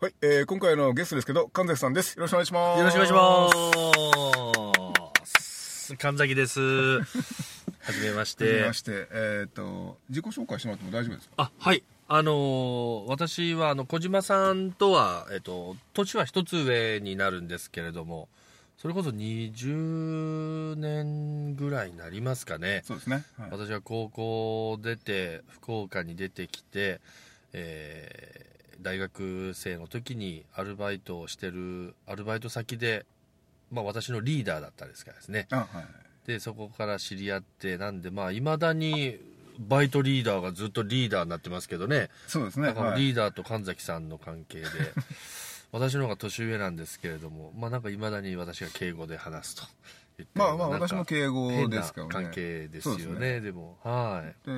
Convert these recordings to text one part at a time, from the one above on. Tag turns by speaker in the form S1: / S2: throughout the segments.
S1: はい、えー、今回のゲストですけど、神崎さんです。よろしくお願いします。
S2: よろしくお願いします。神崎です。はじめまし
S1: はじめ
S2: て
S1: ま。して、えっ、と、自己紹介してもらっても大丈夫ですか？
S2: あ、はい。あのー私は、あの、小島さんとは、えっと、年は一つ上になるんですけれども、それこそ20年ぐらいになりますかね。
S1: そうですね。はい、
S2: 私は高校出て、福岡に出てきて、えー大学生の時にアルバイトをしてる、アルバイト先で、まあ私のリーダーだったですからですね。
S1: あ、はい。
S2: でそこから知り合ってなんでまあいまだにバイトリーダーがずっとリーダーになってますけどね
S1: そうですね。
S2: だから
S1: はい、
S2: リーダーと神崎さんの関係で 私の方が年上なんですけれどもまあなんかいまだに私が敬語で話すと
S1: まあまあ、私も敬語ですけどね。
S2: 関係ですよね。
S1: で
S2: もはい。
S1: で、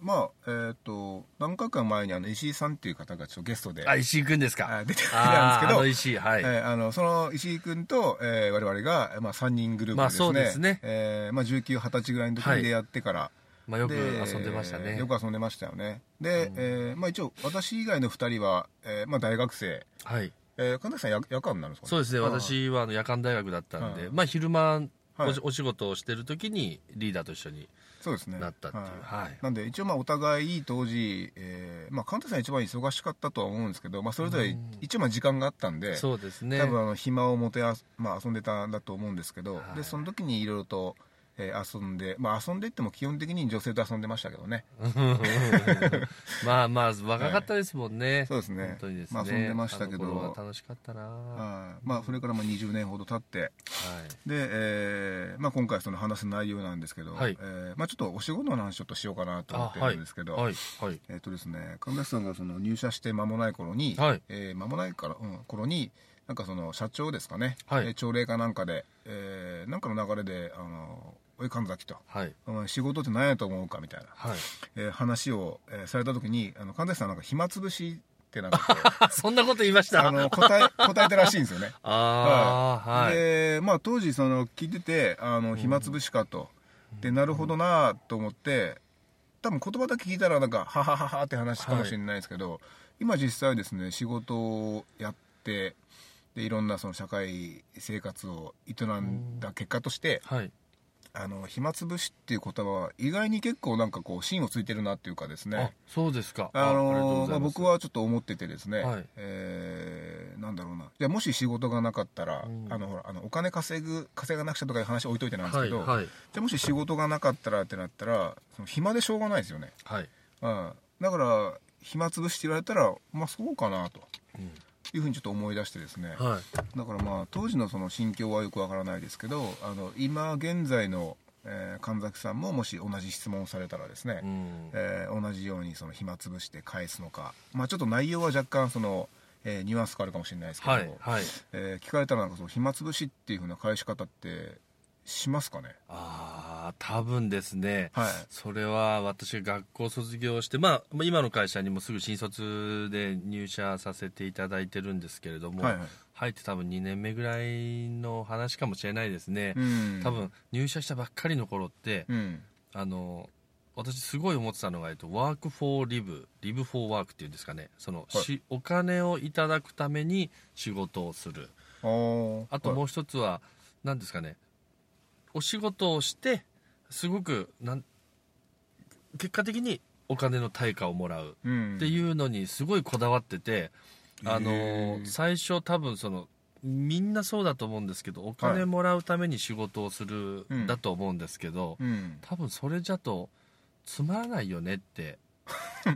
S1: まあ、えっ、と、何回か前にあの、石井さんっていう方がちょっとゲストで、
S2: あ石井君ですか？
S1: あ出てくれ
S2: あ
S1: たんですけど。
S2: ーあの、石井はい、
S1: えーあのその石井君と、えー我々が、まあ、3人グループでですね,、
S2: まあそうですね。
S1: えーまあ、19、20歳ぐらいの時に出会ってから、
S2: まあ、よく
S1: で
S2: 遊んでましたね。
S1: よく遊んでましたよね。で、えーまあ、一応私以外の2人は、えーまあ、大学生、
S2: はい。
S1: えー、神崎さん夜夜間になるんですか、
S2: そうですね。私はあの夜間大学だったんで、
S1: はい
S2: まあ昼間
S1: はい。
S2: お仕事をしてる時にリーダーと一緒に
S1: そうですね。
S2: なったっていう。はい。
S1: なんで一応まあお互い当時、えーまあ、神崎さん一番忙しかったとは思うんですけど、まあ、それぞれ
S2: うん。
S1: 一応まあ時間があったんで
S2: そうですね。
S1: 多分あの暇を持てあ、まあ、遊んでたんだと思うんですけど、
S2: はい。
S1: でその時にいろいろと、えー遊んで、まあ、遊んでっても基本的に女性と遊んでましたけどね。
S2: まあまあ若かったですもんね、
S1: そうですね。
S2: 本当にですね、
S1: まあ遊んでましたけど。
S2: 楽しかったな。は
S1: はい。まあ、それからまあ20年ほど経って。
S2: い。
S1: で、えーまあ、今回その話す内容なんですけど、
S2: はい。
S1: えーまあ、ちょっとお仕事の話ちょっとしようかなと思って
S2: あはい
S1: るんですけど、
S2: はい。はい。
S1: えっ、とですね神崎さんがその入社して間もない頃に、
S2: はい。
S1: えー間もないから、うん、頃になんかその社長ですかね、
S2: はい。
S1: えー朝礼かなんかで、えーなんかの流れで「あのおい神崎と」
S2: はい。
S1: 仕事って何やと思うかみたいな、
S2: はい。
S1: えー話を、えーされた時にあの神崎さんなんか暇つぶしってなんか
S2: そんなこと言いました？
S1: あの答え答えたらしいんですよね。
S2: ああはい、
S1: でまあ当時その聞いててあの暇つぶしかと、でなるほどなと思って多分言葉だけ聞いたらなんかははははって話かもしれないですけど、今実際ですね仕事をやってでいろんなその社会生活を営んだ結果として、
S2: はい
S1: あの暇つぶしっていう言葉は意外に結構なんかこう芯をついてるなっていうかですね。
S2: あそうですか。
S1: あのまあ、僕はちょっと思っててですね、
S2: はい。
S1: えーなんだろうな。じゃあもし仕事がなかったら、
S2: うん。
S1: あのほらあのお金稼ぐ稼がなくちゃとかいう話置いといてなんですけど、
S2: はいはい。
S1: じゃあもし仕事がなかったらってなったらその暇でしょうがないですよね、
S2: はい、
S1: うん、だから暇つぶしって言われたらまあそうかなと。
S2: うん
S1: いうふうにちょっと思い出してですね、
S2: はい。
S1: だからまあ当時のその心境はよくわからないですけどあの今現在の、えー神崎さんももし同じ質問をされたらですね、
S2: うん。
S1: えー同じようにその暇つぶして返すのか、まあ、ちょっと内容は若干その、えーニュアンス変わるかもしれないですけど、
S2: はいはい。
S1: えー聞かれたらなんかその暇つぶしっていうふうな返し方ってしますかね？
S2: ああ多分ですね。
S1: はい。
S2: それは私が学校卒業して、まあ、まあ今の会社にもすぐ新卒で入社させていただいてるんですけれども、
S1: はいはい。
S2: 入って多分2年目ぐらいの話かもしれないですね、
S1: うん。
S2: 多分入社したばっかりの頃って、
S1: うん。
S2: あの私すごい思ってたのが、えっと、ワークフォーリブリブフォーワークっていうんですかね。その、
S1: はい。
S2: しお金をいただくために仕事をする。
S1: あ
S2: ともう一つは何ですかねお仕事をしてすごくなん結果的にお金の対価をもらう
S1: うん。
S2: っていうのにすごいこだわってて、あ
S1: へ
S2: の
S1: ー
S2: 最初多分そのみんなそうだと思うんですけどお金もらうために仕事をする、
S1: うん。
S2: だと思うんですけど、
S1: うん。
S2: 多分それじゃとつまらないよねって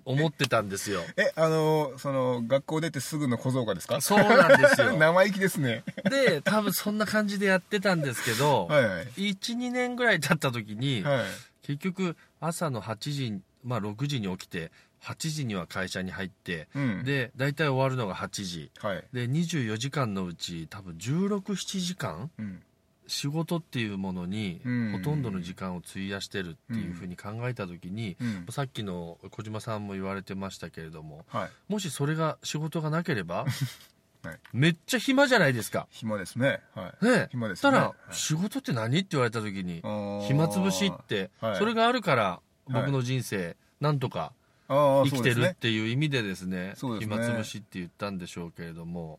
S2: 思ってたんですよ。
S1: えあのその学校出てすぐの小僧がですか？
S2: そうなんですよ。
S1: 生意気ですね。
S2: で多分そんな感じでやってたんですけど、
S1: はいはい。
S2: 12年ぐらい経った時に、
S1: はい。
S2: 結局朝の8時、まあ、6時に起きて8時には会社に入って、
S1: うん。
S2: で大体終わるのが8時。
S1: はい。
S2: で24時間のうち多分167時間
S1: うん
S2: 仕事っていうものに
S1: うん。
S2: ほとんどの時間を費やしてるっていうふうに考えた時に、
S1: うん。
S2: さっきの小島さんも言われてましたけれども
S1: はい。
S2: もしそれが仕事がなければ、
S1: はい。
S2: めっちゃ暇じゃないですか。
S1: 暇ですね。はい。
S2: ね。
S1: 暇です
S2: たら、
S1: ねはい。
S2: 仕事って何って言われた時に暇つぶしって、
S1: はい。
S2: それがあるから
S1: はい。
S2: 僕の人生、なんとか生きてるっていう意味でですね暇つぶしって言ったんでしょうけれども。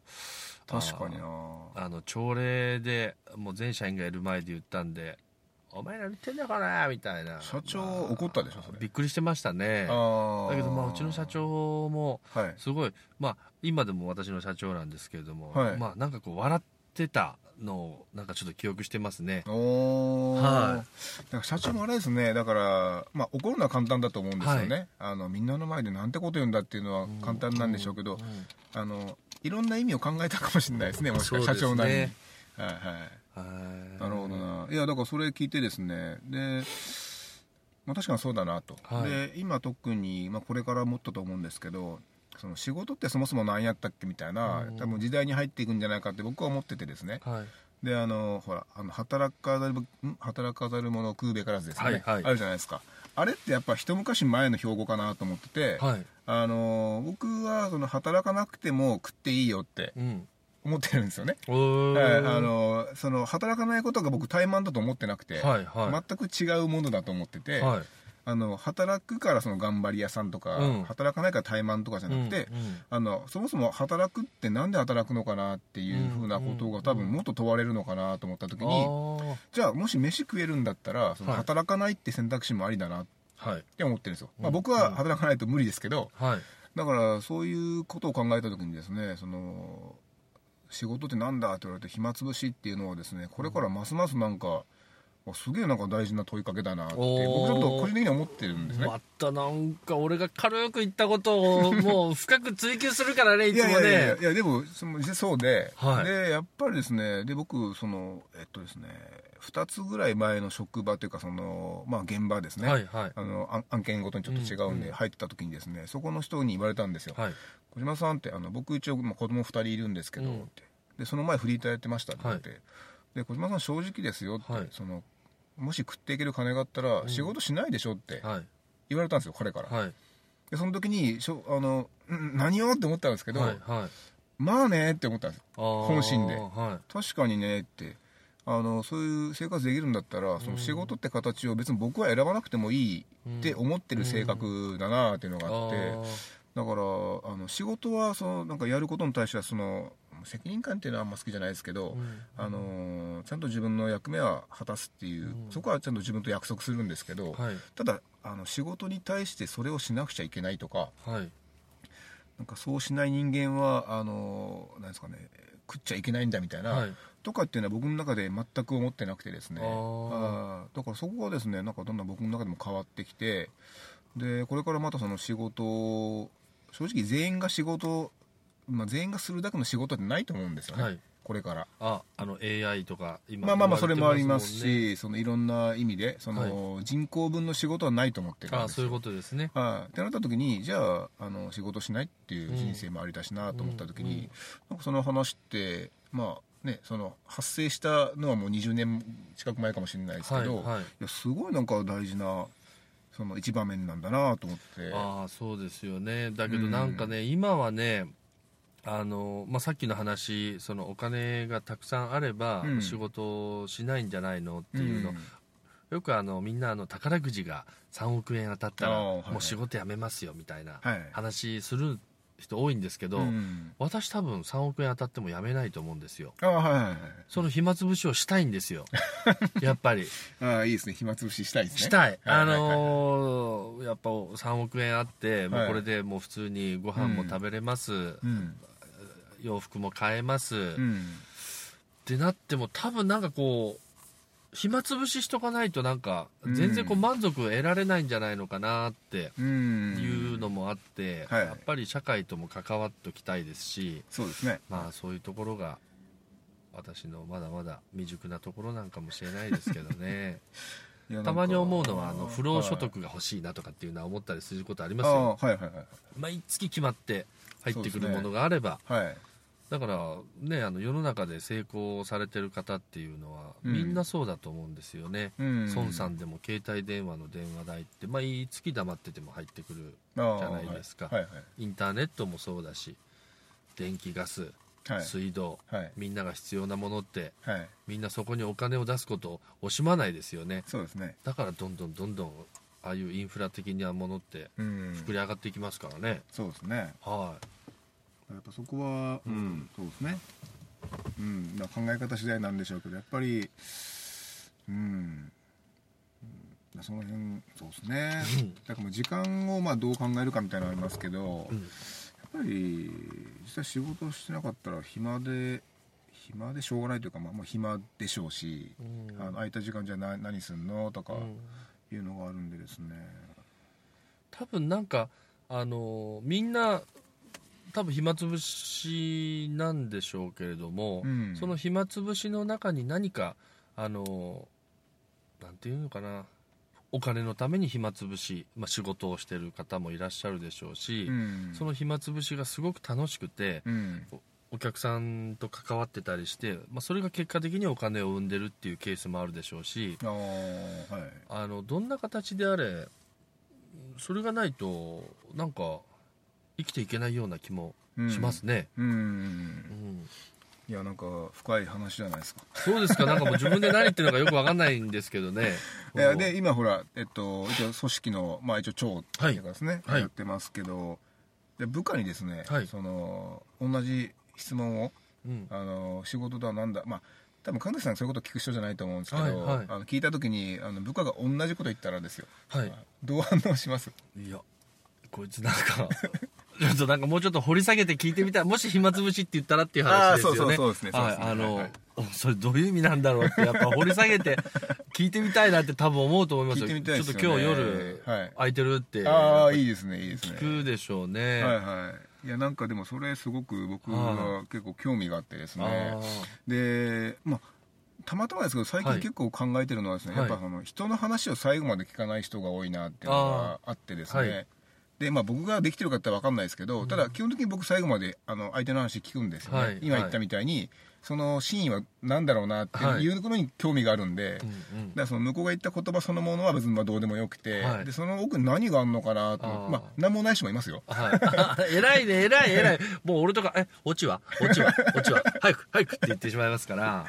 S1: 確かにな。
S2: あの朝礼でもう全社員がいる前で言ったんで「お前ら言ってんだから」みたいな。
S1: 社長怒ったでしょそれ。
S2: びっくりしてましたね。だけどまあうちの社長も
S1: はい。
S2: すごいまあ今でも私の社長なんですけれども、
S1: はい。
S2: まあなんかこう笑ってたのをなんかちょっと記憶してますね。
S1: おー。
S2: はい。
S1: だから社長もあれですね。だから、まあ、怒るのは簡単だと思うんですよね、あのみんなの前でなんてこと言うんだっていうのは簡単なんでしょうけど、
S2: うん
S1: あのいろんな意味を考えたかもしれないですねもしか社長なりに、はい。はい
S2: はい。
S1: なるほどな。いやだからそれ聞いてですね。で、まあ、確かにそうだなと、
S2: はい。
S1: で今特に、まあ、これからもっとと思うんですけどその仕事ってそもそも何やったっけみたいな
S2: うん。
S1: 多分時代に入っていくんじゃないかって僕は思っててですね。
S2: はい。
S1: であのほらあの働かざるん？働かざる者食うべからずですよね、
S2: はいはい。
S1: あるじゃないですか。あれってやっぱ一昔前の標語かなと思ってて、
S2: はい。
S1: あの僕はその働かなくても食っていいよって
S2: うん。
S1: 思ってるんですよね、はい、あのその働かないことが僕怠慢だと思ってなくて、
S2: はいはい。
S1: 全く違うものだと思ってて、
S2: はい
S1: あの働くからその頑張り屋さんとか、
S2: うん。
S1: 働かないから怠慢とかじゃなくて、
S2: うんうん。
S1: あのそもそも働くってなんで働くのかなっていうふうなことが多分もっと問われるのかなと思った時に、
S2: あー。
S1: じゃあもし飯食えるんだったらその
S2: はい
S1: 働かないって選択肢もありだなっ
S2: はい。
S1: て思ってるんですよ、
S2: うん。
S1: まあ、僕は働かないと無理ですけど
S2: はい。
S1: だからそういうことを考えた時にですねその仕事ってなんだって言われて暇つぶしっていうのはですねこれからますますなんか、あすげえなんか大事な問いかけだなって僕ちょっと個人的には思ってるんですね。
S2: またなんか俺が軽く言ったことをもう深く追求するからねい
S1: い
S2: つも
S1: やいやいや
S2: ね。
S1: いやでもそのそうで、
S2: はい。
S1: でやっぱりですねで僕そのえっとですね2つぐらい前の職場というかそのまあ現場ですね、
S2: はいはい。
S1: あの案案件ごとにちょっと違うんで、
S2: うんうん。
S1: 入ってた時にですねそこの人に言われたんですよ、
S2: はい。
S1: 小島さんってあの僕一応、まあ、子供2人いるんですけど、
S2: うん。
S1: でその前フリーターやってましたって言って、で小島さん正直ですよって、
S2: はい。
S1: そのもし食っていける金があったら
S2: ん。
S1: 仕事しないでしょって
S2: はい。
S1: 言われたんですよ彼から、
S2: はい。
S1: でその時にしょあのん何をって思ったんですけど、
S2: はいはい。
S1: まあねって思ったんです
S2: 本
S1: 本心で。
S2: は
S1: 確かにねって。あのそういう生活できるんだったらその仕事って形を別に僕は選ばなくてもいいって思ってる性格だなっていうのがあって、だからあの仕事はそのなんかやることに対してはその責任感っていうのはあんま好きじゃないですけど、あのちゃんと自分の役目は果たすっていう、
S2: うん。
S1: そこはちゃんと自分と約束するんですけど、
S2: はい。
S1: ただあの仕事に対してそれをしなくちゃいけないとか
S2: はい。
S1: なんかそうしない人間はあのなんですかね食っちゃいけないんだみたいな、
S2: はい。
S1: とかっていうのは僕の中で全く思ってなくてですね。
S2: あ
S1: だからそこがですねなんかどんどん僕の中でも変わってきてでこれからまたその仕事を正直全員が仕事、まあ、全員がするだけの仕事ってないと思うんですよね、
S2: はい。
S1: これから。
S2: ああの AI とか今
S1: まあまあまあそれもありますしそのいろんな意味でその人口分の仕事はないと思ってるんですよ。
S2: あそういうことですね。
S1: はい、ってなった時にじゃああの仕事しないっていう人生もありだしなと思った時に、
S2: うん。うん。
S1: なんかその話ってまあねその発生したのはもう20年近く前かもしれないですけど、
S2: はいはい。
S1: いやすごいなんか大事なその一場面なんだなと思って。
S2: ああそうですよね。だけど
S1: うん。
S2: なんかね、今はねあの、まあ、さっきの話そのお金がたくさんあれば
S1: うん。
S2: 仕事をしないんじゃないのっていうの、
S1: ん。
S2: よくあのみんなあの宝くじが3億円当たったらもう仕事辞めますよみたいな
S1: はい。
S2: 話する人多いんですけど、
S1: うん。
S2: 私多分3億円当たっても辞めないと思うんですよ。
S1: あはい
S2: その暇つぶしをしたいんですよ。やっぱり。
S1: あいいですね。暇つぶししたいですね。
S2: したい、
S1: は
S2: あのーやっぱ3億円あって、もう
S1: はい。
S2: これでもう普通にご飯も食べれます、
S1: うん。
S2: 洋服も買えます、っ
S1: うん。
S2: てなっても多分なんかこう暇つぶししとかないとなんか全然こう
S1: うん
S2: 満足得られないんじゃないのかなって
S1: うん。
S2: いうのもあって、
S1: はい。
S2: やっぱり社会とも関わっときたいですし
S1: そうですね。
S2: まあそういうところが私のまだまだ未熟なところなんかもしれないですけどね。たまに思うのはあの不労所得が欲しいなとかっていうのは思ったりすることありますよ。
S1: はいはいはい
S2: 毎月決まって入ってくるものがあれば、
S1: はい
S2: だからねあの世の中で成功されてる方っていうのは、
S1: うん。
S2: みんなそうだと思うんですよね、
S1: うん。
S2: 孫さんでも携帯電話の電話代って。毎月黙ってても入ってくる
S1: ああ
S2: じゃないですか。
S1: はい。はい。
S2: インターネットもそうだし電気ガス
S1: はい。
S2: 水道、
S1: はい。
S2: みんなが必要なものって
S1: はい。
S2: みんなそこにお金を出すことを惜しまないですよね。
S1: そうですね。
S2: だからどんどんどんどんああいうインフラ的なものって
S1: うん。
S2: 膨れ上がっていきますからね、
S1: そうですね。
S2: は
S1: やっぱそこはうん。そうですね。うん。まあ考え方次第なんでしょうけどやっぱりうん。その辺そうですね。だからもう時間をまあどう考えるかみたいなのありますけど、
S2: い、うん。
S1: やっぱり実際仕事をしてなかったら暇で暇でしょうがないというか、まあ、もう暇でしょうし、
S2: うん。
S1: あの空いた時間じゃな何すんのとか
S2: うん。
S1: いうのがあるんでですね、
S2: 多分なんかあのみんな多分暇つぶしなんでしょうけれども、
S1: うん。
S2: その暇つぶしの中に何かあのなんていうのかなお金のために暇つぶし、まあ、仕事をしてる方もいらっしゃるでしょうし、
S1: うん。
S2: その暇つぶしがすごく楽しくて、
S1: うん。
S2: お客さんと関わってたりして、まあ、それが結果的にお金を生んでるっていうケースもあるでしょうし
S1: はい。
S2: あのどんな形であれそれがないとなんか生きていけないような気もしますね、
S1: うん、
S2: うん。
S1: いやなんか深い話じゃないですか。
S2: そうですか？なんかもう自分で何言ってるのかよく分かんないんですけどね。
S1: いやで今ほら、えっと、一応組織の、まあ、一応長っていうかですね、
S2: はい。
S1: やってますけどで部下にですね、
S2: はい。
S1: その同じ質問を
S2: うん。
S1: あの仕事とはなんだまあ多分神崎さんそういうこと聞く人じゃないと思うんですけど、
S2: はいはい。
S1: あの聞いた時にあの部下が同じこと言ったらですよ。
S2: はい。
S1: どう反応します？
S2: いやこいつなんかちょっとなんかもうちょっと掘り下げて聞いてみたい。もし暇つぶしって言ったらっていう話ですよね。
S1: そうそうそうですね。
S2: はいあの、
S1: はい
S2: おそれどういう意味なんだろうってやっぱ掘り下げて聞いてみたいなって多分思うと思いますよ。
S1: 聞いてみたいですよね。
S2: ちょっと今日夜、
S1: はい。
S2: 空いてるって
S1: ああいいですねいいですね。
S2: 聞くでしょうね、
S1: はいはい。いやなんかでもそれすごく僕は結構興味があってですね。
S2: あ
S1: でまあたまたまですけど最近
S2: はい。
S1: 結構考えてるのはですね、
S2: はい。
S1: やっぱその人の話を最後まで聞かない人が多いなっていうのがあってですね、でまあ僕ができてるかって分かんないですけど、ただ基本的に僕最後まであの相手の話聞くんですよね、
S2: はい。
S1: 今言ったみたいに、その真意は何だろうなっていうことに興味があるんで、
S2: うんうん。
S1: だからその向こうが言った言葉そのものは別にまあどうでもよくて、
S2: はい。
S1: でその奥に何があるのかなとまあ何もない人もいますよ。
S2: はい。偉いね、偉い、偉い。もう俺とか、え、オチは？オチは？オチは？早く、早くって言ってしまいますから。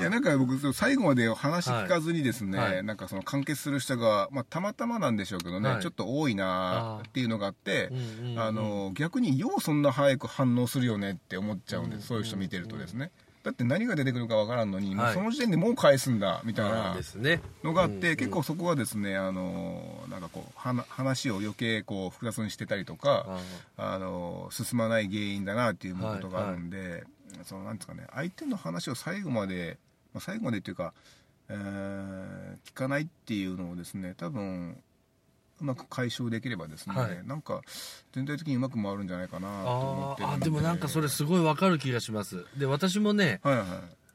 S1: いやなんか僕最後まで話聞かずにですね、
S2: はい。はい
S1: なんかその完結する人が、まあ、たまたまなんでしょうけどね、
S2: はい。
S1: ちょっと多いなっていうのがあって
S2: うんうんうん
S1: あの逆にようそんな早く反応するよねって思っちゃうんです、
S2: うん。
S1: そういう人見てるとですね、だって何が出てくるかわからんのに、もう
S2: はい
S1: その時点でもう返すんだみたい
S2: あ
S1: な。のがあって、
S2: うんうん。
S1: 結構そこはですねあのなんかこう話を余計こう複雑にしてたりとか
S2: あ
S1: あの進まない原因だなっていうことがあるんで、そのなんですかね相手の話を最後まで、まあ、最後までっていうか、えー聞かないっていうのをですね多分うまく解消できればですね、
S2: はい。
S1: なんか全体的にうまく回るんじゃないかなと思って
S2: あでもなんかそれすごいわかる気がします。で私もね
S1: はいはい。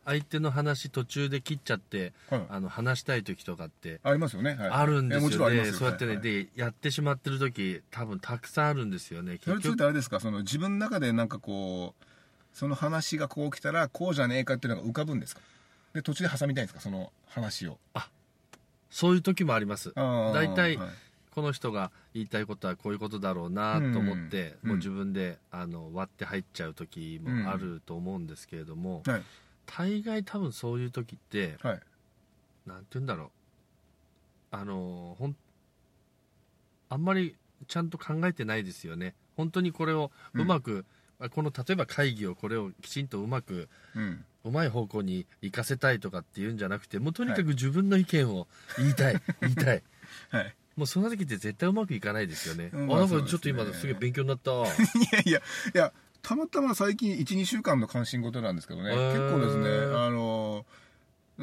S2: 相手の話途中で切っちゃって、
S1: はい。
S2: あの話したい時とかって
S1: ありますよね、はい、
S2: あるんです
S1: いやもちろんありますよ。
S2: よねそうやってね、
S1: はいはい。
S2: でやってしまってる時多分たくさんあるんですよね
S1: それについてあれですか？その自分の中でなんかこうその話がこう来たらこうじゃねえかっていうのが浮かぶんですか？で途中で挟みたいんですか？その話を。
S2: そういう時もあります。大体
S1: はい
S2: この人が言いたいことはこういうことだろうなと思って、
S1: うん。
S2: もう自分であの割って入っちゃう時もあると思うんですけれども、
S1: はい
S2: 大概多分そういう時って
S1: はい。
S2: なんて言うんだろう。あのほんあんまりちゃんと考えてないですよね。本当にこれをうまく、この例えば会議をこれをきちんとうまく
S1: うん。
S2: うまい方向に行かせたいとかっていうんじゃなくてもうとにかく自分の意見を言いたい、言いたい。
S1: はい
S2: もうそんな時って絶対うまくいかないですよね、
S1: うん
S2: あなんかちょっと今すげえ勉強になった。
S1: いやいやいやたまたま最近12週間の関心事なんですけどね。結構ですねあの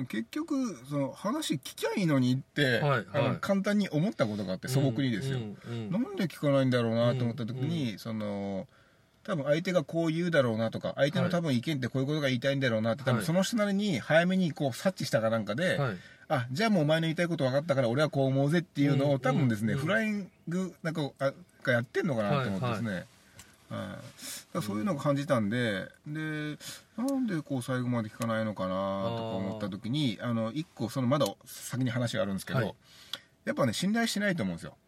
S1: 結局その話聞きゃいいのにって、
S2: はい
S1: あの
S2: はい
S1: 簡単に思ったことがあって素朴にですよ、
S2: うんうん
S1: なんで聞かないんだろうなと思った時に、その多分相手がこう言うだろうなとか相手の多分意見ってこういうことが言いたいんだろうなって多
S2: はい。
S1: 分その人なりに早めにこう察知したかなんかで、
S2: はい
S1: あじゃあもうお前の言いたいこと分かったから俺はこう思うぜっていうの
S2: うん
S1: を多分ですね、
S2: うん。
S1: フライングなんかあがやってんのかなと思ってですね、はい。だからそういうのを感じたんで、でなんでこう最後まで聞かないのかなとか思った時にあの一個そのまだ先に話があるんですけど、
S2: はい。
S1: やっぱね信頼してないと思うんですよ。
S2: はい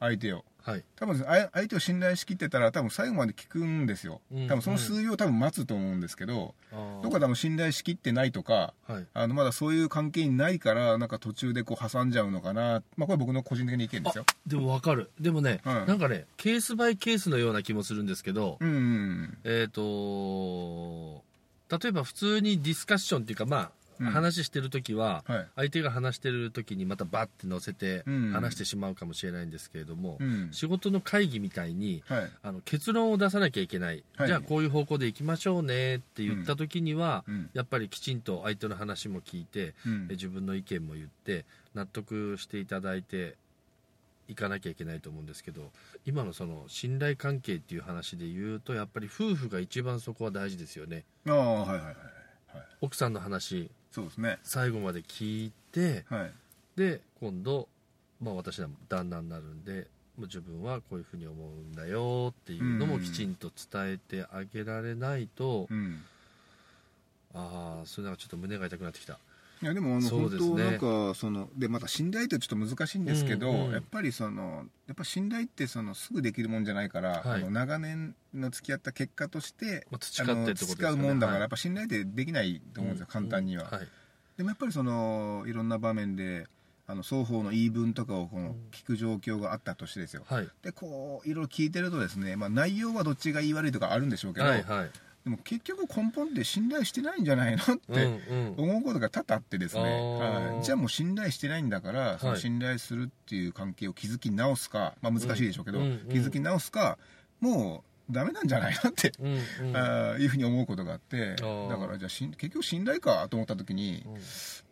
S1: 相手を。
S2: はい。
S1: 多分あ相手を信頼しきってたら多分最後まで聞くんですよ。
S2: うん。
S1: 多分その数秒多分待つと思うんですけど、
S2: あー。
S1: どっか多分信頼しきってないとか
S2: はい。
S1: あのまだそういう関係にないからなんか途中でこう挟んじゃうのかな。まあこれ僕の個人的な意見ですよ。
S2: でも分かる。でもね、
S1: はい
S2: なんかねケースバイケースのような気もするんですけど、
S1: うんうん
S2: えっ、と例えば普通にディスカッションっていうかまあ、
S1: うん。
S2: 話してる時は、
S1: はい。
S2: 相手が話してる時にまたバッて乗せて
S1: うん。
S2: 話してしまうかもしれないんですけれども、
S1: うん。
S2: 仕事の会議みたいに
S1: はい。
S2: あの結論を出さなきゃいけない、
S1: はい。
S2: じゃあこういう方向で行きましょうねって言った時には、
S1: うん。
S2: やっぱりきちんと相手の話も聞いて、自分の意見も言って納得していただいていかなきゃいけないと思うんですけど今のその信頼関係っていう話で言うとやっぱり夫婦が一番そこは大事ですよね。
S1: ああはいはいはい。はい。
S2: 奥さんの話
S1: そうですね。
S2: 最後まで聞いて
S1: はい。
S2: で今度、まあ、私は旦那になるんでもう自分はこういうふうに思うんだよっていうのもきちんと伝えてあげられないと、
S1: うん。
S2: ああそれなんかちょっと胸が痛くなってきた
S1: いやでもあの、本当なんかそのでまた信頼ってちょっと難しいんですけど、やっぱりそのやっぱ信頼ってそのすぐできるもんじゃないから、
S2: はい。
S1: あの長年の付き合った結果として、
S2: まあ
S1: の使うもんだから、
S2: はい。
S1: やっぱ信頼ってできないと思うんですよ、簡単には、でもやっぱりそのいろんな場面であの双方の言い分とかをこの
S2: うん。
S1: 聞く状況があったとしてですよ、
S2: はい。
S1: でこういろいろ聞いてるとですね、まあ、内容はどっちが言い悪いとかあるんでしょうけど、でも結局根本って信頼してないんじゃないのって、思うことが多々あってですね、はい。じゃあもう信頼してないんだから、その信頼するっていう関係を築き直すか、まあ、難しいでしょうけど、築き直すかもうダメなんじゃないのって、
S2: うんうん。
S1: あーいうふうに思うことがあって
S2: ー。
S1: だからじゃあしん結局信頼かと思った時に
S2: うん。
S1: う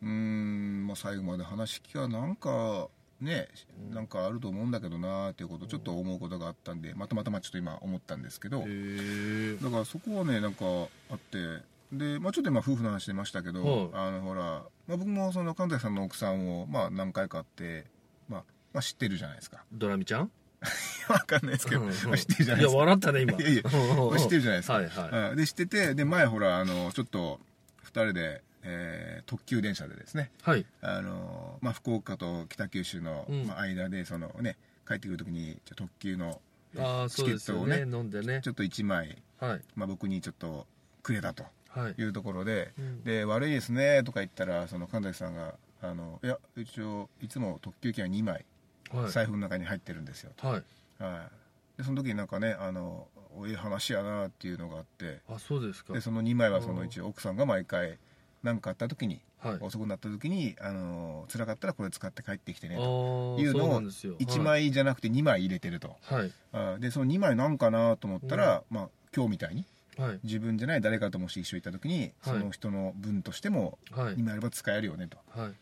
S1: ーん、まあ、最後まで話聞きはなんかねなんかあると思うんだけどなっていうことをちょっと思うことがあったんでまたまたまちょっと今思ったんですけど、だからそこはねなんかあってで、まあ、ちょっと今夫婦の話出ましたけど、
S2: はい。
S1: あのほら、まあ、僕もその神崎さんの奥さんを、まあ、何回か会って、まあまあ、知ってるじゃないですか。
S2: ドラミちゃん？
S1: わかんないですけど、
S2: うんうん
S1: まあ、知ってるじゃないですか。
S2: いや笑ったね今。
S1: いやいやまあ知ってるじゃないですか、
S2: はいはい。
S1: うん。で知っててで前ほらあのちょっと2人で、えー特急電車でですね
S2: はい。
S1: あの、まあ、福岡と北九州の、間でその、ね、帰ってくる時にちょ特急の
S2: ああそうですよね。飲んでね。
S1: ちょっと1枚、
S2: はい。
S1: まあ、僕にちょっとくれたと
S2: はい。
S1: いうところで、
S2: うん。
S1: で悪いですねとか言ったらその神崎さんがあのいや一応いつも特急券は2枚
S2: はい。
S1: 財布の中に入ってるんですよ、
S2: はい。
S1: はい、でその時になんかねあのおいい話やなっていうのがあって
S2: あそうですか。
S1: でその2枚はその一応奥さんが毎回何かあった時に
S2: はい。
S1: 遅くなった時にあの辛かったらこれ使って帰ってきてね
S2: あ
S1: と。
S2: あ
S1: いうのを
S2: そうなんですよ。
S1: 1枚じゃなくて2枚入れてると、
S2: はい。
S1: あでその2枚なんかなと思ったら、まあ、今日みたいに
S2: はい。
S1: 自分じゃない誰かともし一緒に行った時に、
S2: はい。
S1: その人の分としても
S2: はい。
S1: 2枚あれば使えるよねと。
S2: はい。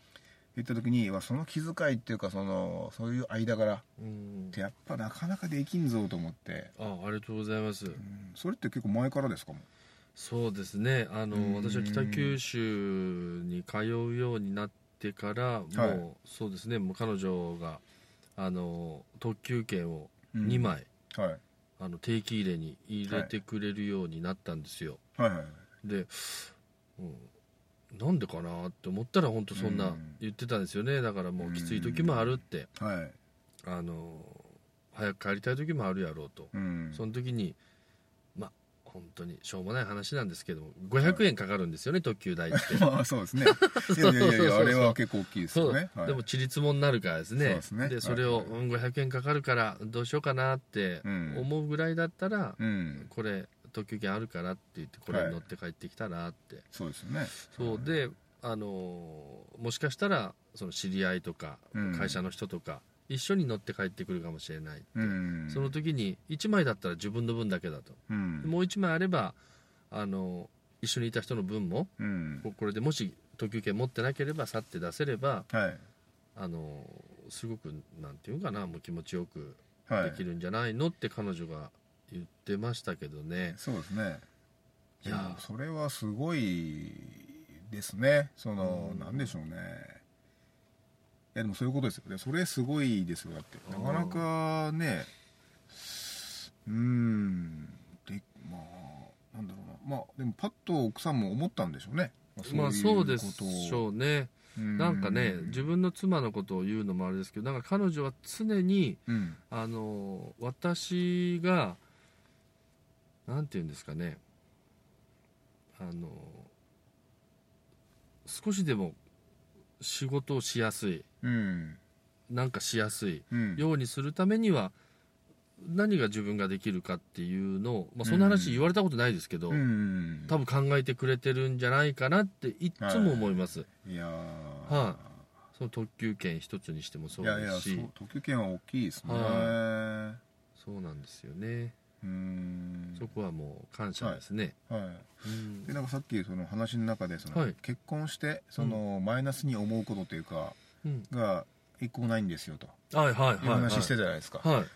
S1: 言った時にわその気遣いっていうかそのそういう間柄っ
S2: うん。
S1: てやっぱなかなかできんぞと思って、
S2: あありがとうございます。
S1: うん。それって結構前からですかも
S2: そうですね。あの
S1: うん。
S2: 私は北九州に通うようになってからもう、
S1: はい。
S2: そうですね。もう彼女があの特急券を
S1: うん。
S2: 2枚、
S1: はい。
S2: あの定期入れに入れてくれるようになったんですよ、
S1: はいはい
S2: で、うん、なんでかなって思ったら本当そん
S1: う
S2: なん。言ってたんですよね。だからもうきつい時もあるって。
S1: はい。
S2: あの早く帰りたい時もあるやろうと。
S1: うん。
S2: その時にまあ本当にしょうもない話なんですけども500円かかるんですよね特急代って。
S1: まあそうですね。いやいやいやあれは結構大きいですよね、はい。
S2: でもちりつもになるからですね。
S1: そうですね。
S2: それを、
S1: はい
S2: うん、500円かかるからどうしようかなって
S1: うん。
S2: 思うぐらいだったら、
S1: うん。
S2: これ特急券あるからって言ってこれに乗って帰ってきたらって、
S1: そうですよね。
S2: そう。であのーもしかしたらその知り合いとか
S1: うん。
S2: 会社の人とか、一緒に乗って帰ってくるかもしれない、
S1: うん。
S2: その時に1枚だったら自分の分だけだと、
S1: うん。
S2: もう1枚あればあの一緒にいた人の分も
S1: うん。
S2: ここれでもし特急券持ってなければ去って出せれば
S1: はい。
S2: あのすごくなんていうかなもう気持ちよく
S1: はい。
S2: できるんじゃないのって彼女が言ってましたけどね、
S1: そうですね。
S2: いや
S1: それはすごいですね。その、
S2: うん。
S1: なんでしょうねやでもそういうことですよでそれすごいですよだって。なかなかねうーんでまあなんだろうな。まあでもパッと奥さんも思ったんでしょうね、
S2: まあそうでし
S1: う
S2: ょうねなんかね自分の妻のことを言うのもあれですけどなんか彼女は常に
S1: うん。
S2: あの私がなんて言うんですかね。あの少しでも仕事をしやすい。
S1: うん。
S2: なんかしやすい。
S1: うん。
S2: ようにするためには何が自分ができるかっていうのを、まあ、そんな話言われたことないですけど、
S1: うん。
S2: 多分考えてくれてるんじゃないかなっていっつも思います、
S1: いやー。
S2: はその特急券一つにしてもそう
S1: いやいや
S2: ですし
S1: そう特急券は大きいですね。
S2: はそうなんですよね、
S1: うん
S2: そこはもう感謝ですね、
S1: はい。
S2: うん。
S1: でなんかさっきその話の中でその、
S2: はい。
S1: 結婚してそのマイナスに思うことというか
S2: うん。
S1: が一個もないんですよと。
S2: はいはいはい
S1: い。う話してたじゃないですか、
S2: はい。
S1: はい。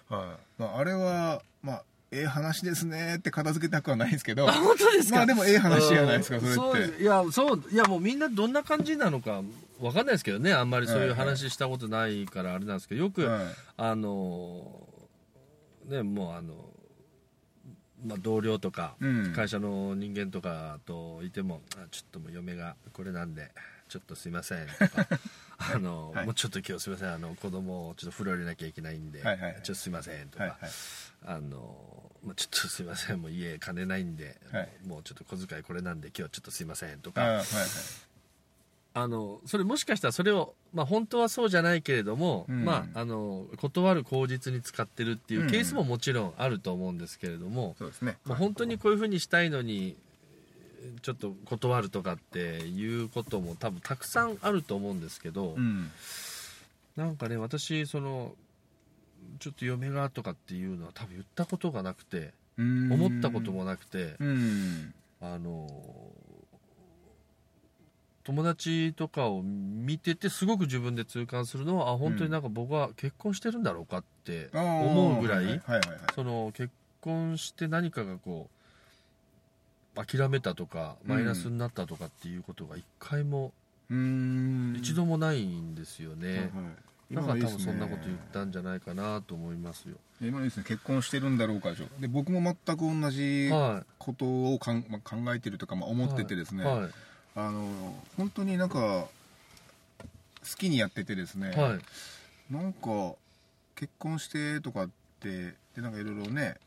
S1: まあ、あれはまあええ話ですねって片付けたくはないんですけど。
S2: あ本当ですか？
S1: まあでもええ話じゃないですか
S2: うん。
S1: それって。
S2: そういやそういやもうみんなどんな感じなのかわかんないですけどね。あんまりそういう話したことないからあれなんですけど。よく、
S1: はい。
S2: あのねもうあの、まあ、同僚とか、
S1: うん。
S2: 会社の人間とかといてもあちょっともう嫁がこれなんでちょっとすいませんとか あの、
S1: はい。
S2: もうちょっと今日すいませんあの子供をちょっと風呂入れなきゃいけないんで、
S1: はいはいはい。
S2: ちょっとすいませんとか、
S1: はいはい。
S2: あの、まあ、ちょっとすいませんもう家金ないんで、
S1: はい。
S2: もうちょっと小遣いこれなんで今日はちょっとすいませんと
S1: あ
S2: か、
S1: はいはい
S2: あのそれもしかしたらそれを、まあ、本当はそうじゃないけれども、
S1: うん。
S2: まあ、あの断る口実に使ってるっていうケースももちろんあると思うんですけれども、
S1: そうですね。
S2: まあ、本当にこういうふうにしたいのにちょっと断るとかっていうことも多分たくさんあると思うんですけど、
S1: うん。
S2: なんかね私そのちょっと嫁がとかっていうのは多分言ったことがなくて
S1: うん。
S2: 思ったこともなくて
S1: うん。
S2: あの友達とかを見ててすごく自分で痛感するのはあ本当になんか僕は結婚してるんだろうかって思うぐらい、結婚して何かがこう諦めたとか
S1: うん。
S2: マイナスになったとかっていうことが一回も、
S1: うん。
S2: 一度もないんですよね、
S1: はいはい。
S2: だから多分そんなこと言ったんじゃないかなと思いますよ。
S1: 今のいいですね。結婚してるんだろうかでしょで僕も全く同じ
S2: は
S1: ことをかん、まあ、考えてるとか、まあ、
S2: い
S1: 思っててですね、
S2: はい
S1: あの本当になんか好きにやっててですね、
S2: はい。
S1: なんか結婚してとかってでなんかいろいろね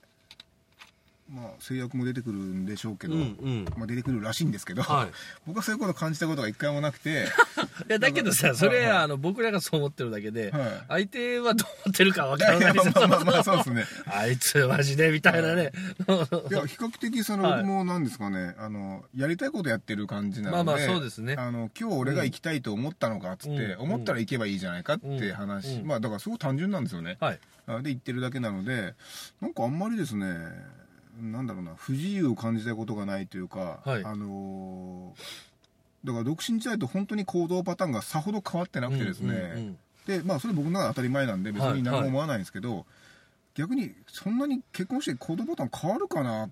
S1: まあ制約も出てくるんでしょうけど、
S2: うんうん。
S1: まあ、出てくるらしいんですけど、
S2: はい。
S1: 僕はそういうこと感じたことが一回もなくて、
S2: いやだけどさそれはあの僕らがそう思ってるだけで、
S1: は
S2: 相手はどう思ってるかわ
S1: い、
S2: からないです
S1: まあまあまあそうですね。
S2: あいつマジでみたいなね、
S1: い。や比較的その
S2: はい
S1: 僕もなんですかね、あのやりたいことやってる感じなので
S2: まあまあそうですね。
S1: あの今日俺が行きたいと思ったのかっつって、
S2: うん。
S1: 思ったら行けばいいじゃないかって話、
S2: うん。
S1: まあだからすごく単純なんですよね、
S2: はい。
S1: あで行ってるだけなのでなんかあんまりですねなんだろうな不自由を感じたことがないというか、
S2: はい。
S1: あのーだから独身時代と本当に行動パターンがさほど変わってなくてですね、
S2: うんうんうん。
S1: でまあそれ僕の中で当たり前なんで別に何も思わないんですけど、逆にそんなに結婚して行動パターン変わるかなっ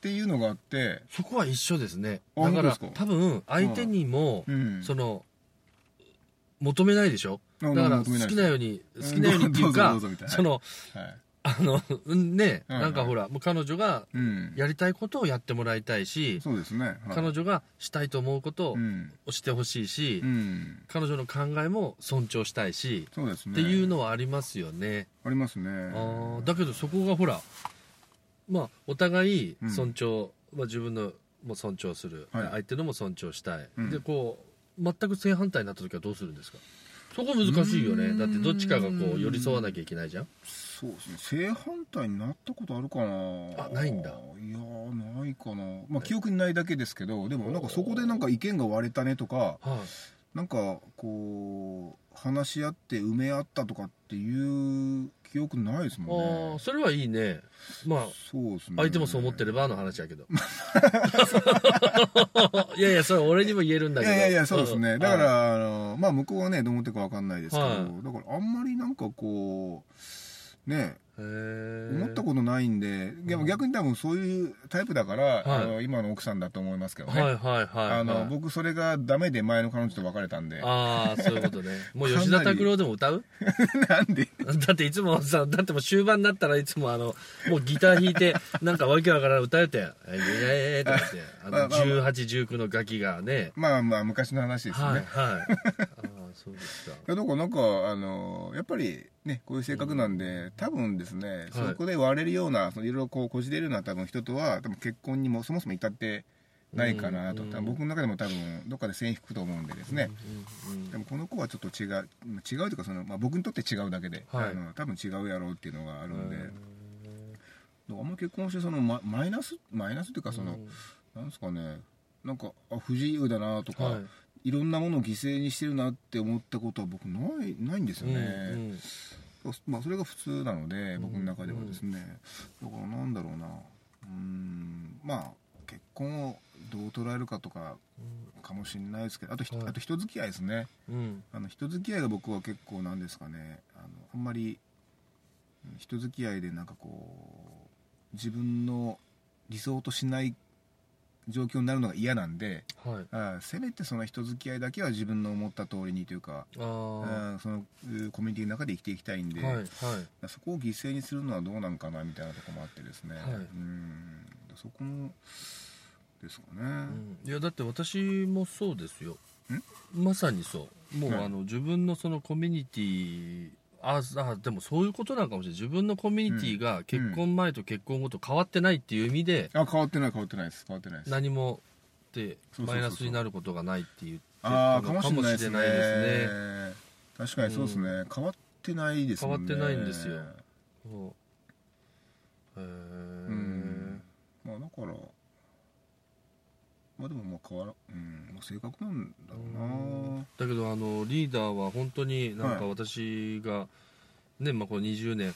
S1: ていうのがあって。
S2: そこは一緒ですね。
S1: あ
S2: だから多分相手にも、
S1: うん。
S2: その求めないでしょ？
S1: あ
S2: だから好きなように好きなようにっていうか
S1: どう
S2: その
S1: はい
S2: あのうんね
S1: はい
S2: なんかほらもう彼女が
S1: うん。
S2: やりたいことをやってもらいたいし
S1: そうですね、はい。
S2: 彼女がしたいと思うこと
S1: うん。
S2: をしてほしいし
S1: うん。
S2: 彼女の考えも尊重したいし
S1: そうですね。
S2: っていうのはありますよね。
S1: ありますね。
S2: あーだけどそこがほらまあお互い尊重、まあ、自分のも尊重する、
S1: はい。
S2: 相手のも尊重したい、
S1: うん。
S2: でこう全く正反対になった時はどうするんですか？そこ難しいよね。だってどっちかがこう寄り添わなきゃいけないじゃん。
S1: そうですね。正反対になったことあるかな。
S2: あないんだ。
S1: いやーないかな。まあ記憶にないだけですけどでもなんかそこでなんか意見が割れたねとか
S2: はい。
S1: なんかこう話し合って埋め合ったとかっていう記憶ないです
S2: あ
S1: もんね。
S2: あそれはいいね。まあ
S1: そうですね。
S2: 相手もそう思ってればの話やけど。いやいやそれ俺にも言えるんだけど。
S1: いやいやそうですね、
S2: ん。
S1: だからあのまあ向こうはねどう思ってるか分かんないですけど、
S2: はい。
S1: だからあんまりなんかこうね思ったことないんででも逆に多分そういうタイプだから、の今の奥さんだと思いますけどね、
S2: はいはいはい
S1: あの
S2: はい
S1: 僕それがダメで前の彼女と別れたんで。
S2: ああそういうことね。もう吉田拓郎でも歌う？
S1: なんで？
S2: だっていつもさだってもう終盤になったらいつもあのもうギター弾いて なんかわけわからん歌えて「えいえい」とか言ってあの
S1: まあまあまあ。
S2: 1819のガキがね。
S1: まあまあ昔の話ですね、
S2: はいはいそうですか
S1: いやだからなんかあのやっぱりねこういう性格なんで、多分ですね、そこで割れるようなそのいろいろこうこじれるような多分人とは多分結婚にもそもそも至ってないかなと、
S2: うん
S1: 僕の中でも多分どっかで線引くと思うんでですね、
S2: うんうん
S1: でもこの子はちょっと違うまあ違うというかその、まあ、僕にとって違うだけで、
S2: はい。
S1: あの多分違うやろうっていうのがあるんで、
S2: うん。
S1: あんま結婚してそのママイナスマイナスっていうかその、なんですかね。なんかあ不自由だなとか、
S2: はい
S1: い、ろんなものを犠牲にしてるなって思ったことは僕ないないんですよね、
S2: うん
S1: まあ、それが普通なので僕の中ではですね、だからなんだろうな。うーん。まあ結婚をどう捉えるかとかかもしれないですけどあと,、
S2: はい。
S1: あと人付き合いですね。
S2: うん。
S1: あの人付き合いが僕は結構なんですかね。あのあんまりうん人付き合いでなんかこう自分の理想としない状況になるのが嫌なんで
S2: はい。
S1: あせめてその人付き合いだけは自分の思った通りにというか
S2: ああ
S1: あそのうコミュニティの中で生きていきたいんで、
S2: はいはい。
S1: そこを犠牲にするのはどうなんかなみたいなところもあってですね、
S2: はい。
S1: うん。そこもですかね、
S2: うん。いやだって私もそうですよ。まさにそう。もう、
S1: はい。
S2: あの自分のそのコミュニティああでもそういうことなのかもしれない。自分のコミュニティが結婚前と結婚後と変わってないっていう意味で、
S1: あ変わってない変わってないです。変わってないです。
S2: 何もで
S1: そうそうそうそう。
S2: マイナスになることがないって言って
S1: ああかもしれないですね。
S2: かもしれないですね
S1: 確かにそうですね、変わってないですもんね。
S2: 変わってないんですよ。へえ
S1: うん。まあだからまあでもまあ変わらうん、まあ、性格なんだろうな。
S2: だけどあのリーダーは本当になんか
S1: はい。
S2: 私が、ねまあ、この20年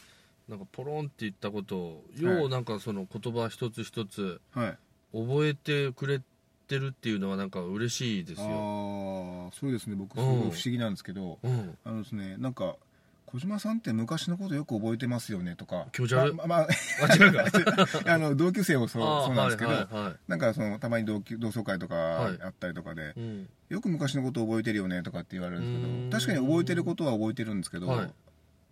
S2: なんかポロンって言ったことを
S1: はい。
S2: ようなんかその言葉一つ一つ
S1: はい。
S2: 覚えてくれてるっていうのはなんか嬉しいですよ、
S1: ああそうですね。僕すごい不思議なんですけど、
S2: うん、
S1: あのですねなんか小島さんって昔のことよく覚えてますよねとか。
S2: 気持ち悪い
S1: ままあ、
S2: あ違うか。
S1: あの同級生もそうそうなんですけど、
S2: はいはいはい。
S1: なんかそのたまに同級同窓会とか
S2: はい。
S1: あったりとかで、
S2: うん。
S1: よく昔のこと覚えてるよねとかって言われるんですけど確かに覚えてることは覚えてるんですけど、
S2: はい。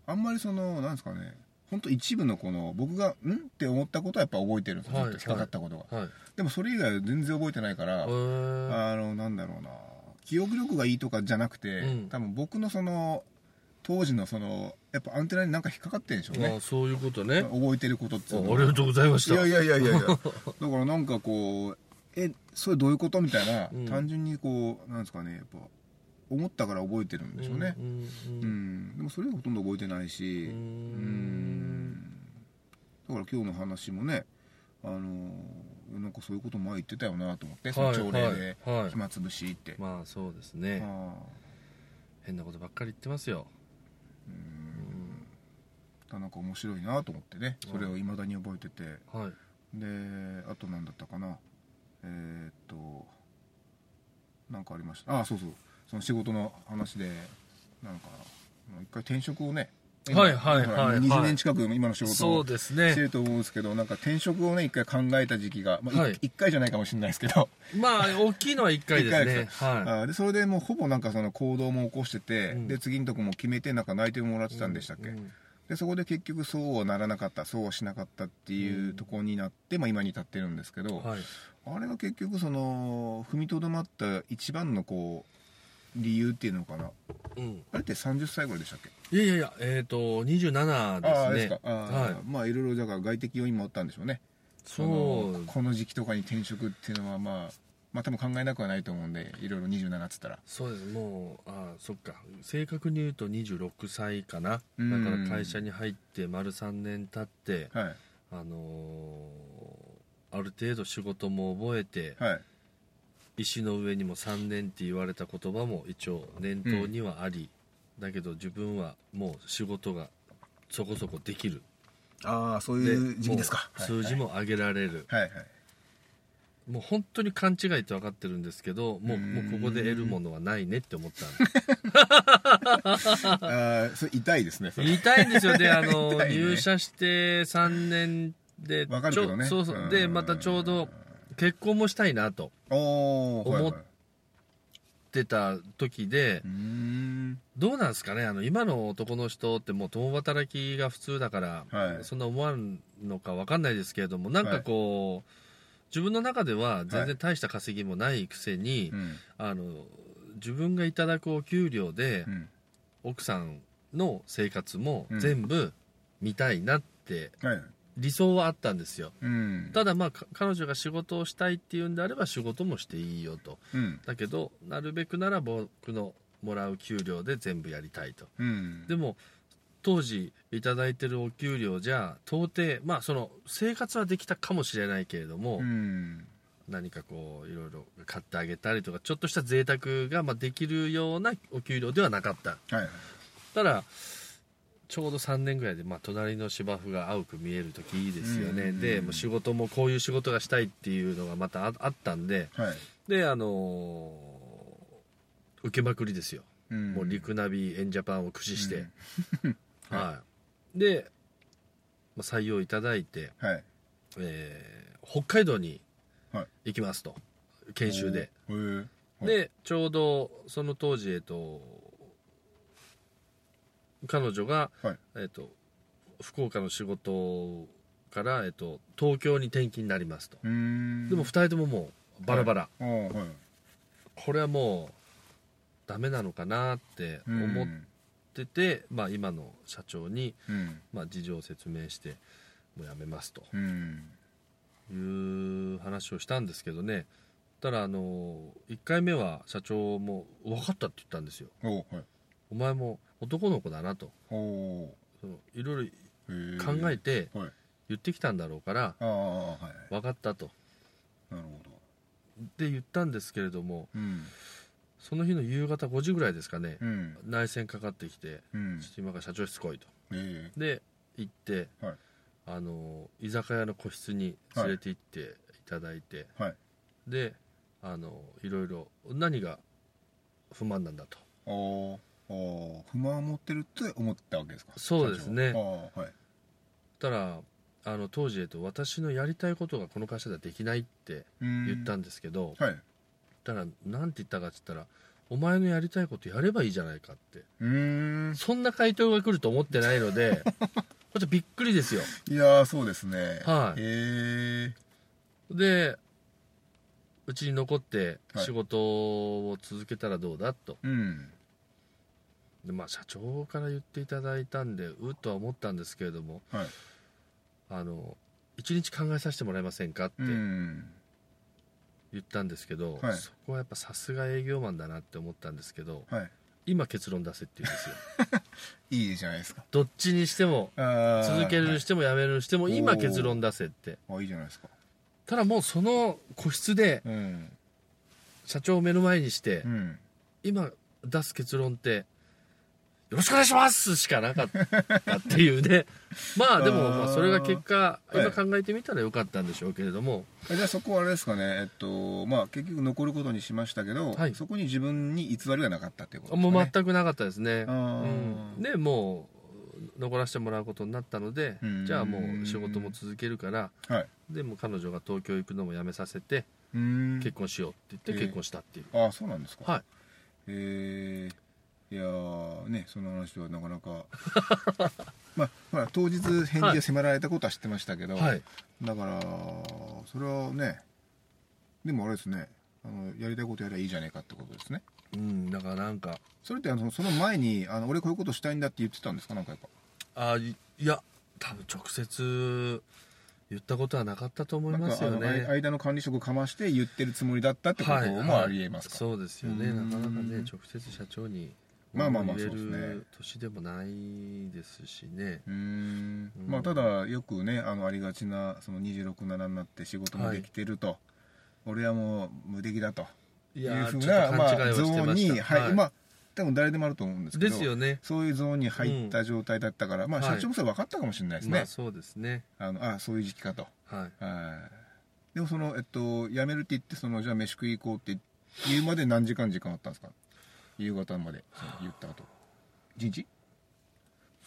S1: あんまりそのなんですかね本当一部のこの僕がんって思ったことはやっぱ覚えてるんですよ、
S2: はい
S1: 引っかかったことが、
S2: はい
S1: でもそれ以外は全然覚えてないから、あのなんだろうな記憶力がいいとかじゃなくて、
S2: うん。
S1: 多分僕のその当時のそのやっぱアンテナになんか引っかかってるんでしょうね。
S2: あそういうことね。
S1: 覚えてることって
S2: あありがとうございました。
S1: いやいやいやいやいや。だからなんかこうえそれどういうことみたいな、
S2: うん。
S1: 単純にこうなんですかねやっぱ思ったから覚えてるんでしょうね。
S2: うんうん
S1: でもそれはほとんど覚えてないし。
S2: う
S1: うん。ん。だから今日の話もねあのなんかそういうこと前言ってたよなと思って、その朝礼で
S2: はいはい。
S1: 暇つぶしって、
S2: まあそうですね。
S1: あ
S2: 変なことばっかり言ってますよ
S1: あなんか面白いなと思ってね。それをいまだに覚えてて。
S2: はい。
S1: であと何だったかな。えーっとなんかありました。あそうそう。その仕事の話でなんか一回転職をね今
S2: はいはいはい
S1: 20年近く今の仕事
S2: そ
S1: を
S2: うですね。
S1: してると思うんですけどなんか転職をね一回考えた時期が、まあ
S2: はい。
S1: 一回じゃないかもしれないですけど。
S2: まあ大きいのは1回ですね。
S1: す。
S2: は
S1: あーでそれでもうほぼなんかその行動も起こしてて、
S2: うん。
S1: で次のとこも決めてなんか内定もらって
S2: い
S1: たんでしたっけ、
S2: うん。
S1: でそこで結局そうはならなかったそうはしなかったっていうところになって、まあ、今に至ってるんですけど、
S2: はい。
S1: あれが結局その踏みとどまった一番のこう理由っていうのかな？
S2: うん。
S1: あれって30歳ぐらいでしたっけ？
S2: いやいやいやえっと27
S1: ああ
S2: で
S1: すすか？あー、
S2: はい。
S1: まあいろいろだから外的要因もあったんでしょうね。
S2: そう。
S1: のこの時期とかに転職っていうのはまあまあ多分考えなくはないと思うんでいろいろ27っつったら。
S2: そうです。もうあそっか。正確に言うと26歳かな。だ
S1: うん。
S2: から会社に入って丸3年経って
S1: はい。
S2: あのーある程度仕事も覚えて
S1: はい
S2: 石の上にも3年って言われた言葉も一応念頭にはあり、だけど自分はもう仕事がそこそこできる。
S1: ああそう
S2: で
S1: いう時期ですか。
S2: 数字も上げられる、
S1: はい。はい。
S2: もう本当に勘違いって分かってるんですけどもう
S1: うん。
S2: もうここで得るものはないねって思った
S1: あーそれ痛いですね
S2: 痛いんですよ。であの、
S1: ね。
S2: 入社して3年でちょそうそう。でまたちょうど結婚もしたいなと思出た時でどうなんですかね？あの今の男の人ってもう共働きが普通だから、
S1: はい。
S2: そんな思わんのか分かんないですけれどもなんかこう、自分の中では全然大した稼ぎもないくせに、
S1: うん。
S2: あの自分がいただくお給料で、
S1: うん。
S2: 奥さんの生活も
S1: うん。
S2: 全部見たいなって
S1: はい
S2: 理想はあったんですよ。
S1: うん。
S2: ただまあか彼女が仕事をしたいっていうんであれば仕事もしていいよと。
S1: うん。
S2: だけどなるべくなら僕のもらう給料で全部やりたいと。
S1: うん。
S2: でも当時いただいてるお給料じゃ到底まあその生活はできたかもしれないけれども、
S1: うん。
S2: 何かこういろいろ買ってあげたりとかちょっとした贅沢がまあできるようなお給料ではなかった。
S1: はい。
S2: ただちょうど3年ぐらいで、まあ、隣の芝生が青く見える時いいですよね、
S1: うん
S2: でもう仕事もこういう仕事がしたいっていうのがまたああったんで
S1: はい。
S2: であのー受けまくりですよ、
S1: うん
S2: もうリクナビエンジャパンを駆使して、
S1: うん
S2: はい。で、まあ、採用いただいて、
S1: はい。
S2: えー北海道に
S1: はい。
S2: 行きますと。研修で、
S1: へえはい。
S2: でちょうどその当時えっと彼女が、
S1: はい。
S2: えっと福岡の仕事から、えっと東京に転勤になりますと、
S1: うーん。
S2: でも2人とももうバラバラ、
S1: はい。
S2: これはもうダメなのかなって思ってて、まあ、今の社長に、
S1: うん。
S2: まあ、事情を説明してもう辞めますと。
S1: うん。
S2: いう話をしたんですけどね。ただあの1回目は社長も分かったって言ったんですよ。
S1: おはい
S2: お前も男の子だなと。そのいろいろ考えて
S1: はい。
S2: 言ってきたんだろうから
S1: はい。
S2: 分かったと。
S1: なるほど。
S2: で言ったんですけれども
S1: うん。
S2: その日の夕方5時ぐらいですかね
S1: うん。
S2: 内線かかってきて
S1: うん「
S2: ちょっと今から社長室来い」と。
S1: え
S2: で行って、
S1: はい。
S2: あの居酒屋の個室に連れて行っていただいて、
S1: えはい。
S2: であのいろいろ何が不満なんだと
S1: 不満を持ってるって思ったわけですか？
S2: そうですね。
S1: はああはい。
S2: たらあの当時、えっと、私のやりたいことがこの会社ではできないって
S1: うん
S2: 言ったんですけど、
S1: はい。
S2: たらなんて言ったかって言ったらお前のやりたいことやればいいじゃないかって。
S1: うーん。
S2: そんな回答が来ると思ってないので これびっくりですよ。
S1: いやーそうですね。
S2: はい。
S1: へえ
S2: でうちに残って
S1: はい。
S2: 仕事を続けたらどうだと、
S1: うん
S2: でまあ、社長から言っていただいたんでうっとは思ったんですけれども
S1: はい。
S2: あの一日考えさせてもらえませんかって
S1: うん。
S2: 言ったんですけど、
S1: はい。
S2: そこはやっぱさすが営業マンだなって思ったんですけど
S1: はい。
S2: 今結論出せって言うんですよ。
S1: いいじゃないですか。
S2: どっちにしても続けるにしてもやめるにしても
S1: はい。
S2: 今結論出せって。
S1: あいいじゃないですか。
S2: ただもうその個室で
S1: うん。
S2: 社長を目の前にして、
S1: うん。
S2: 今出す結論ってよろしくお願いしますしかなかったっていうね。まあでもまあそれが結果
S1: はい。
S2: 今考えてみたらよかったんでしょうけれども、
S1: じゃあそこはあれですかね。えっとまあ結局残ることにしましたけど、
S2: はい。
S1: そこに自分に偽りがなかったっていうことですね。
S2: う全くなかったですね、うん、でもう残らせてもらうことになったので
S1: うん。
S2: じゃあもう仕事も続けるから
S1: はい。
S2: でも彼女が東京行くのもやめさせて結婚しようって言って
S1: えー
S2: 結婚したっていう、
S1: ああそうなんですか。
S2: はい。
S1: えー、いやーねその話はなかなか。まあほら当日返事を迫られたことは知ってましたけど、
S2: はい。
S1: だからそれはねでもあれですねあのやりたいことやればいいじゃねえかってことですね。
S2: うん、だからなんか。
S1: それってあのその前にあの俺こういうことしたいんだって言ってたんですか？なんかやっぱ。
S2: あいいや多分直接言ったことはなかったと思いますよね。
S1: 間の管理職をかまして言ってるつもりだったってこともありえますか、
S2: そうですよね。
S1: う
S2: なんかなかね
S1: ん。
S2: 直接社長に
S1: まあまあまあそうですね。
S2: る年でもないですしね。
S1: うーん。
S2: うん。
S1: まあただよくねあのありがちなその267になって仕事もできてると、俺はもう無敵だと。
S2: い
S1: いうふうな、まあ、ゾーンに、はい。まあ多分誰でもあると思うんですけど
S2: ですよね。
S1: そういうゾーンに入った状態だったから、まあ
S2: はい。
S1: 社長もそれ分かったかもしれないですね、
S2: まあそうですね。
S1: あのあそういう時期かと。
S2: はい。
S1: はでもそのえっと辞めるって言ってそのじゃあ飯食い行こうって言うまで何時間時間あったんですか？夕方まで言った後。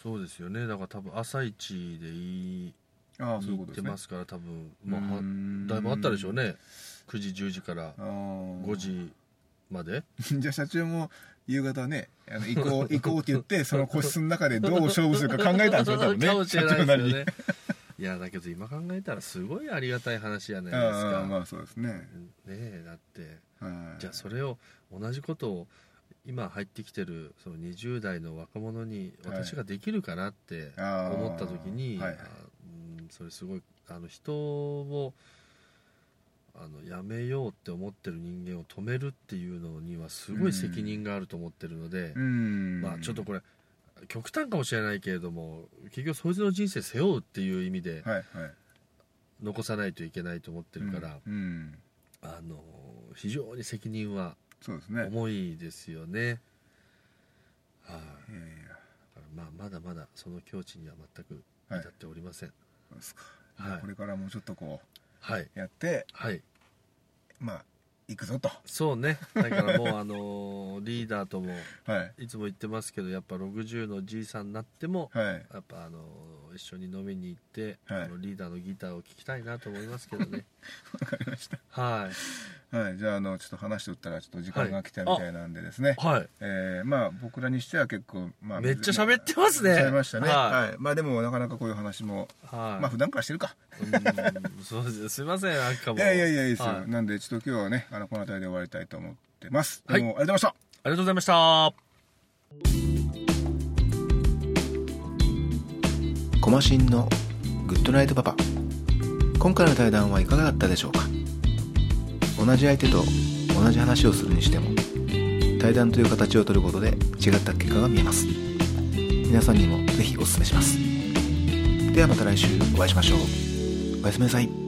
S2: そうですよね。だから多分朝一でいい
S1: ああそういう
S2: 行
S1: ことですね。
S2: ってますから多分まあだいぶあったでしょうね。9時10時から
S1: あー
S2: 5時まで。
S1: じゃあ社長も夕方ねあの行こう 行こうって言ってその個室の中でどう勝負するか考えたんですよ 多分ね。
S2: かもしれないです
S1: 社長なりに。
S2: よねいやだけど今考えたらすごいありがたい話じゃないですか。
S1: まあそうですね、
S2: ねえだって。
S1: はい。
S2: じゃあそれを同じことを今入ってきてるその20代の若者に私ができるかなって思った時に、
S1: はい
S2: それすごいあの人をあのやめようって思ってる人間を止めるっていうのにはすごい責任があると思ってるので、
S1: うん。
S2: まあちょっとこれ極端かもしれないけれども結局そいつの人生背負うっていう意味で
S1: はいはい。
S2: 残さないといけないと思ってるから、
S1: うん。うん。
S2: あの非常に責任は
S1: そうですね。
S2: 重いですよね。はい、
S1: いやいや。
S2: まあまだまだその境地には全く
S1: はい。
S2: 至っておりません。
S1: そうですか、
S2: はい。
S1: これからもうちょっとこ
S2: はい、
S1: うやって
S2: はい、
S1: まあ行くぞと。
S2: そうね。だからもうあのーリーダーとも
S1: はい。
S2: いつも言ってますけど、やっぱ60のじいさんになっても。
S1: はい。
S2: やっぱあの一緒に飲みに行って、
S1: はい。
S2: あのリーダーのギターを聴きたいなと思いますけどね。
S1: わかりました。
S2: はい
S1: はいじゃああのちょっと話しておったらちょっと時間が来たみたいなんでですね、
S2: はい。
S1: えーまあ僕らにしては結構、まあ、
S2: めっちゃ喋ってますね。
S1: 喋りましたね、
S2: はい。
S1: はい。まあでもなかなかこういう話も、
S2: はい、
S1: まあ普段からしてるか。
S2: うんそうです。すいませんなんかも
S1: いやいやいやいいですよ、
S2: はい。
S1: なんでちょっと今日はねあのこの辺りで終わりたいと思ってます。ど
S2: はい。
S1: うもありがとうございました、
S2: ありがとうございました。
S3: コマシンのグッドナイトパパ。今回の対談はいかがだったでしょうか同じ相手と同じ話をするにしても対談という形をとることで違った結果が見えます。皆さんにも是非お勧めします。ではまた来週お会いしましょう。おやすみなさい。